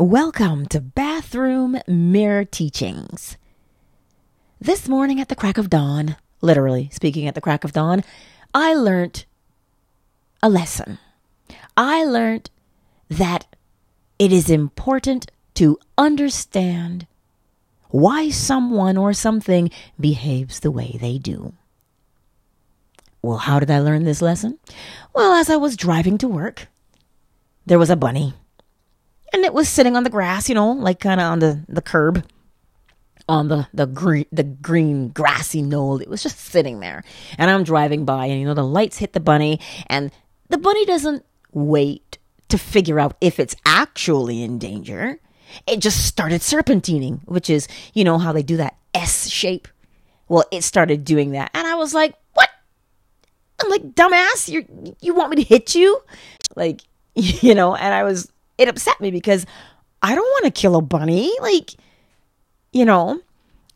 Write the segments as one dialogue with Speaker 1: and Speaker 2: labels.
Speaker 1: Welcome to Bathroom Mirror Teachings. This morning at the crack of dawn, literally speaking at the crack of dawn, I learned a lesson. I learned that it is important to understand why someone or something behaves the way they do. Well, how did I learn this lesson? Well, as I was driving to work, there was a bunny and it was sitting on the grass, you know, like kind of on the, the curb on the the green the green grassy knoll. It was just sitting there, and I'm driving by, and you know the lights hit the bunny, and the bunny doesn't wait to figure out if it's actually in danger. It just started serpentining, which is you know how they do that S shape. Well, it started doing that, and I was like, "What?" I'm like, "Dumbass, you you want me to hit you?" Like, you know, and I was it upset me because I don't want to kill a bunny. Like, you know,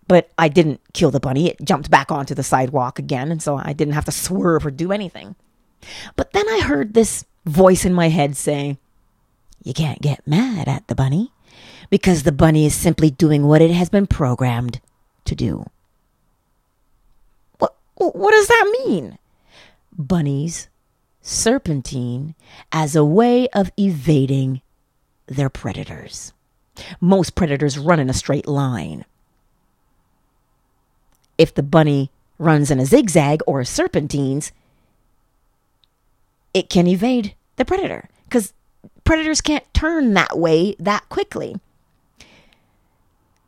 Speaker 1: but I didn't kill the bunny. It jumped back onto the sidewalk again, and so I didn't have to swerve or do anything. But then I heard this voice in my head say, You can't get mad at the bunny because the bunny is simply doing what it has been programmed to do. What, what does that mean? Bunnies serpentine as a way of evading their predators. Most predators run in a straight line. If the bunny runs in a zigzag or serpentines, it can evade the predator because predators can't turn that way that quickly.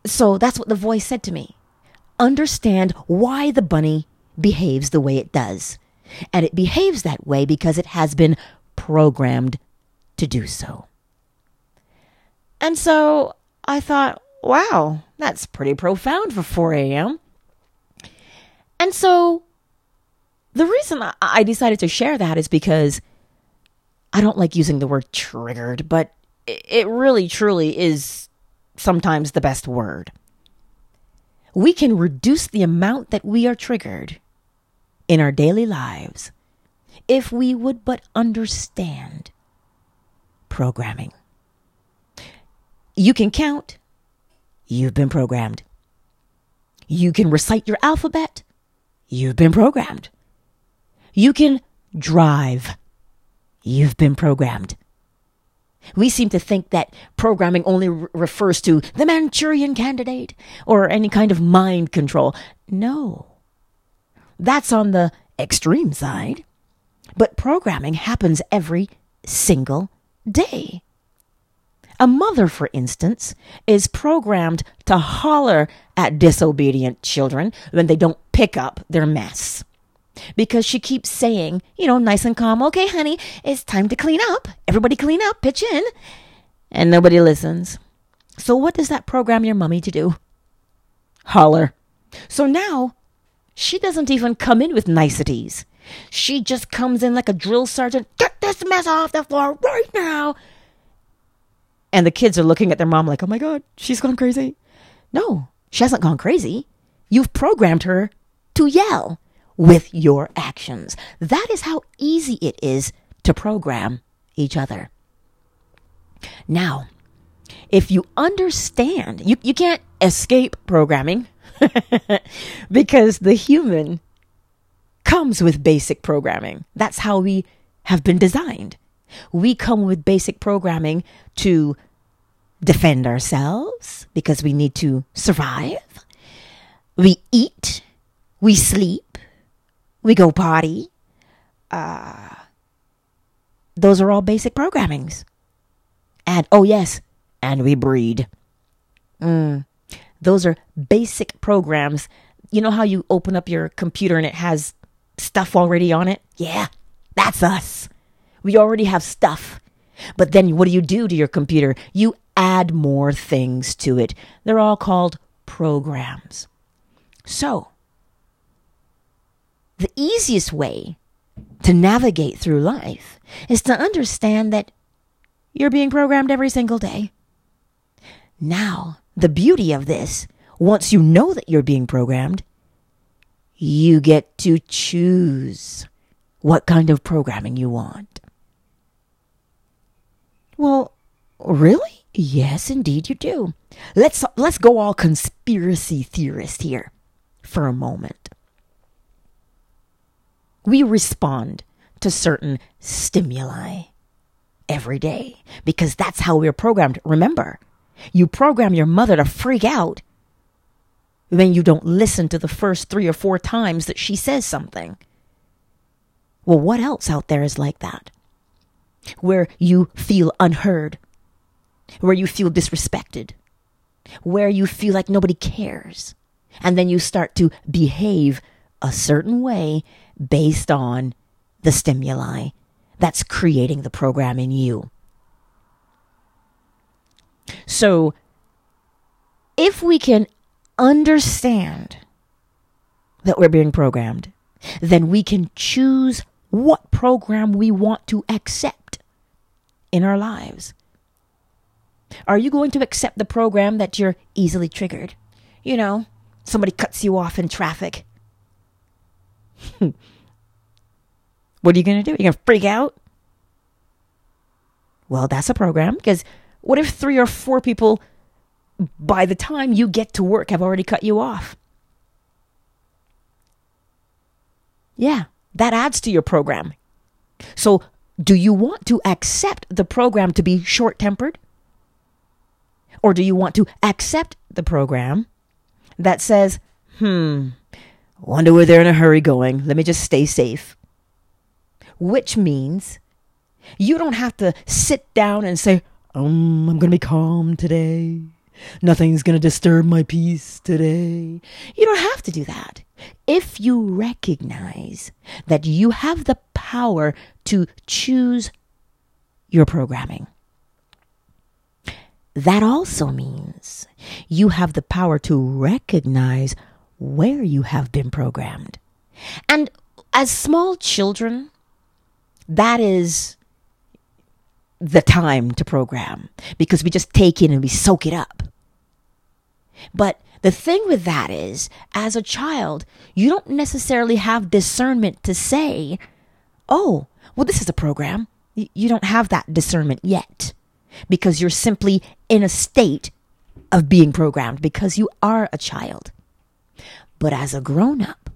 Speaker 1: So that's what the voice said to me. Understand why the bunny behaves the way it does. And it behaves that way because it has been programmed to do so. And so I thought, wow, that's pretty profound for 4 a.m. And so the reason I decided to share that is because I don't like using the word triggered, but it really truly is sometimes the best word. We can reduce the amount that we are triggered in our daily lives if we would but understand programming. You can count. You've been programmed. You can recite your alphabet. You've been programmed. You can drive. You've been programmed. We seem to think that programming only re- refers to the Manchurian candidate or any kind of mind control. No. That's on the extreme side. But programming happens every single day. A mother, for instance, is programmed to holler at disobedient children when they don't pick up their mess. Because she keeps saying, you know, nice and calm, okay, honey, it's time to clean up. Everybody clean up, pitch in. And nobody listens. So, what does that program your mummy to do? Holler. So now, she doesn't even come in with niceties. She just comes in like a drill sergeant. Get this mess off the floor right now. And the kids are looking at their mom like, oh my God, she's gone crazy. No, she hasn't gone crazy. You've programmed her to yell with your actions. That is how easy it is to program each other. Now, if you understand, you, you can't escape programming because the human comes with basic programming. That's how we have been designed. We come with basic programming to defend ourselves because we need to survive. We eat, we sleep, we go potty. Uh, those are all basic programmings. And oh, yes, and we breed. Mm, those are basic programs. You know how you open up your computer and it has stuff already on it? Yeah, that's us. We already have stuff. But then what do you do to your computer? You add more things to it. They're all called programs. So, the easiest way to navigate through life is to understand that you're being programmed every single day. Now, the beauty of this, once you know that you're being programmed, you get to choose what kind of programming you want. Well, really? Yes, indeed you do. Let's let's go all conspiracy theorist here for a moment. We respond to certain stimuli every day because that's how we're programmed. Remember, you program your mother to freak out when you don't listen to the first three or four times that she says something. Well, what else out there is like that? Where you feel unheard, where you feel disrespected, where you feel like nobody cares, and then you start to behave a certain way based on the stimuli that's creating the program in you. So, if we can understand that we're being programmed, then we can choose what program we want to accept in our lives. Are you going to accept the program that you're easily triggered? You know, somebody cuts you off in traffic. what are you going to do? You're going to freak out? Well, that's a program because what if three or four people by the time you get to work have already cut you off? Yeah, that adds to your program. So, do you want to accept the program to be short tempered? Or do you want to accept the program that says, hmm, wonder where they're in a hurry going. Let me just stay safe. Which means you don't have to sit down and say, um, I'm going to be calm today. Nothing's going to disturb my peace today. You don't have to do that. If you recognize that you have the power to choose your programming, that also means you have the power to recognize where you have been programmed. And as small children, that is the time to program because we just take in and we soak it up. But the thing with that is, as a child, you don't necessarily have discernment to say, oh, well, this is a program. You don't have that discernment yet because you're simply in a state of being programmed because you are a child. But as a grown up,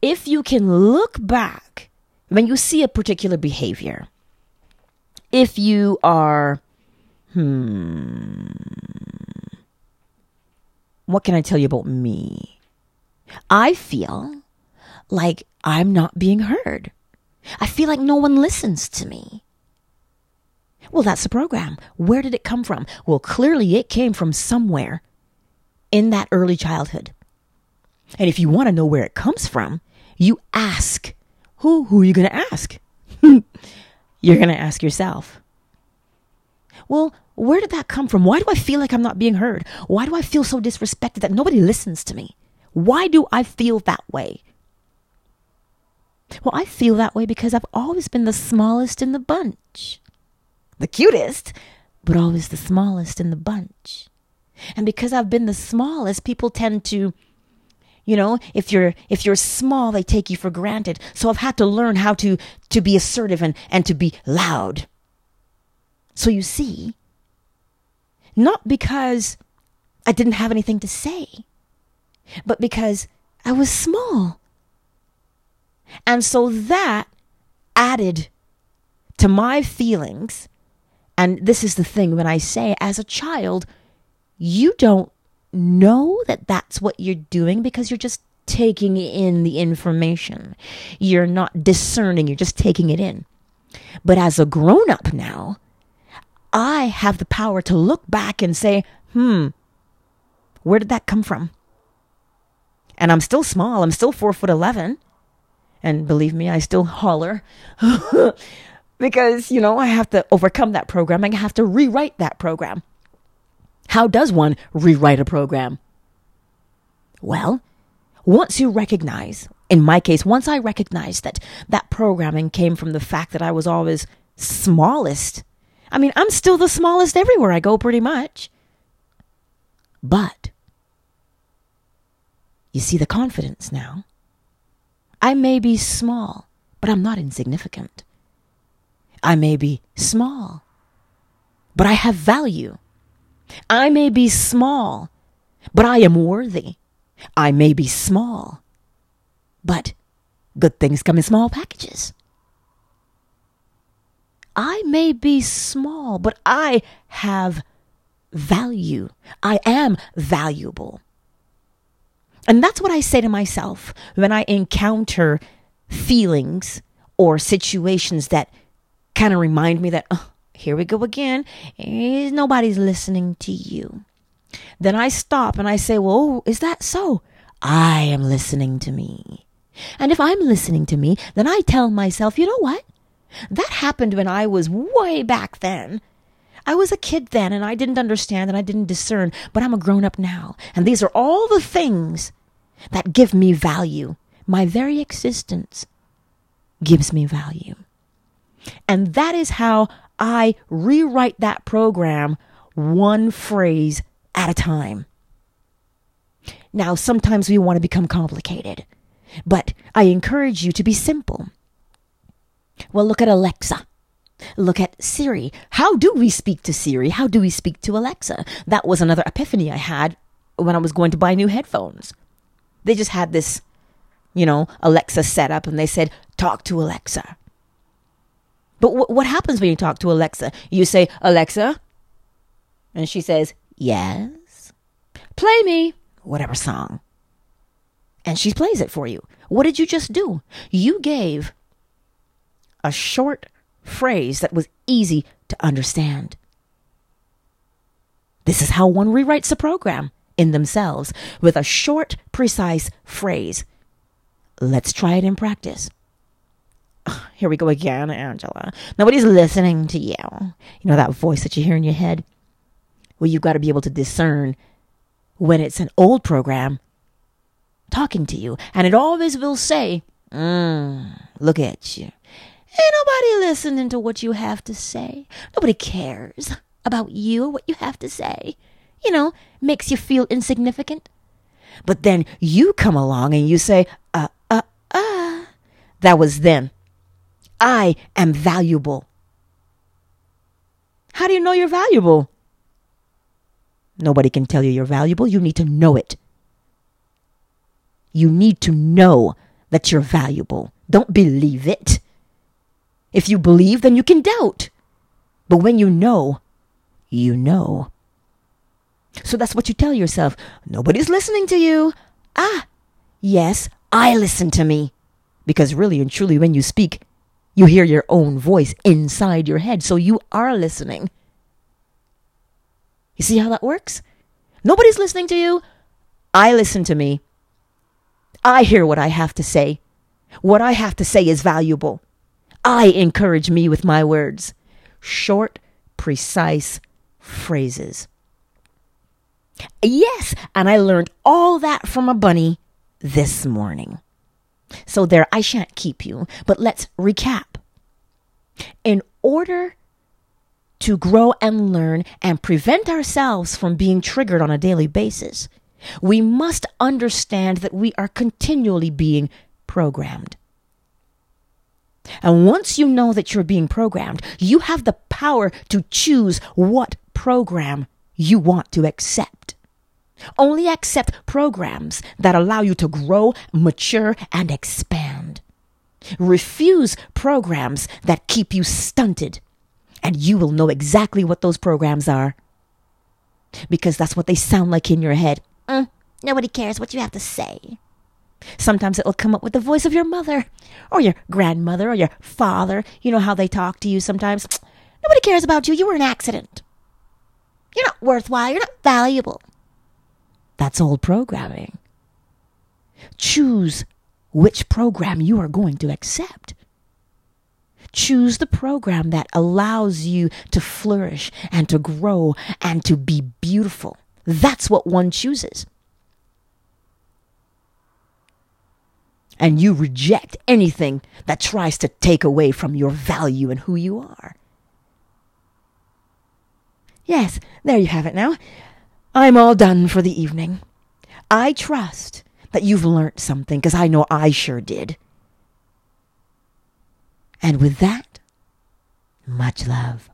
Speaker 1: if you can look back when you see a particular behavior, if you are, hmm, what can I tell you about me? I feel like I'm not being heard. I feel like no one listens to me. Well, that's the program. Where did it come from? Well, clearly it came from somewhere in that early childhood. And if you want to know where it comes from, you ask. Who? Who are you going to ask? You're going to ask yourself. Well, where did that come from? Why do I feel like I'm not being heard? Why do I feel so disrespected that nobody listens to me? Why do I feel that way? Well, I feel that way because I've always been the smallest in the bunch. The cutest, but always the smallest in the bunch. And because I've been the smallest, people tend to you know, if you're if you're small, they take you for granted. So I've had to learn how to to be assertive and, and to be loud. So you see, not because I didn't have anything to say, but because I was small. And so that added to my feelings. And this is the thing when I say, as a child, you don't know that that's what you're doing because you're just taking in the information. You're not discerning, you're just taking it in. But as a grown up now, I have the power to look back and say, hmm, where did that come from? And I'm still small, I'm still four foot 11. And believe me, I still holler because, you know, I have to overcome that program. I have to rewrite that program. How does one rewrite a program? Well, once you recognize, in my case, once I recognized that that programming came from the fact that I was always smallest. I mean, I'm still the smallest everywhere I go, pretty much. But you see the confidence now. I may be small, but I'm not insignificant. I may be small, but I have value. I may be small, but I am worthy. I may be small, but good things come in small packages. I may be small, but I have value. I am valuable. And that's what I say to myself when I encounter feelings or situations that kind of remind me that, oh, here we go again. Eh, nobody's listening to you. Then I stop and I say, well, is that so? I am listening to me. And if I'm listening to me, then I tell myself, you know what? That happened when I was way back then. I was a kid then and I didn't understand and I didn't discern, but I'm a grown up now. And these are all the things that give me value. My very existence gives me value. And that is how I rewrite that program one phrase at a time. Now, sometimes we want to become complicated, but I encourage you to be simple. Well, look at Alexa. Look at Siri. How do we speak to Siri? How do we speak to Alexa? That was another epiphany I had when I was going to buy new headphones. They just had this, you know, Alexa set up and they said, talk to Alexa. But w- what happens when you talk to Alexa? You say, Alexa, and she says, yes, play me whatever song. And she plays it for you. What did you just do? You gave a short phrase that was easy to understand. This is how one rewrites a program in themselves with a short, precise phrase. Let's try it in practice. Here we go again, Angela. Nobody's listening to you. You know that voice that you hear in your head? Well, you've got to be able to discern when it's an old program talking to you. And it always will say, mm, look at you. Ain't nobody listening to what you have to say. Nobody cares about you, or what you have to say. You know, makes you feel insignificant. But then you come along and you say, uh, uh, uh. That was then. I am valuable. How do you know you're valuable? Nobody can tell you you're valuable. You need to know it. You need to know that you're valuable. Don't believe it. If you believe, then you can doubt. But when you know, you know. So that's what you tell yourself. Nobody's listening to you. Ah, yes, I listen to me. Because really and truly, when you speak, you hear your own voice inside your head. So you are listening. You see how that works? Nobody's listening to you. I listen to me. I hear what I have to say. What I have to say is valuable. I encourage me with my words. Short, precise phrases. Yes, and I learned all that from a bunny this morning. So there, I shan't keep you, but let's recap. In order to grow and learn and prevent ourselves from being triggered on a daily basis, we must understand that we are continually being programmed. And once you know that you're being programmed, you have the power to choose what program you want to accept. Only accept programs that allow you to grow, mature, and expand. Refuse programs that keep you stunted, and you will know exactly what those programs are. Because that's what they sound like in your head. Mm, nobody cares what you have to say. Sometimes it will come up with the voice of your mother or your grandmother or your father. You know how they talk to you sometimes. Nobody cares about you. You were an accident. You're not worthwhile. You're not valuable. That's old programming. Choose which program you are going to accept. Choose the program that allows you to flourish and to grow and to be beautiful. That's what one chooses. and you reject anything that tries to take away from your value and who you are. Yes, there you have it now. I'm all done for the evening. I trust that you've learnt something because I know I sure did. And with that, much love.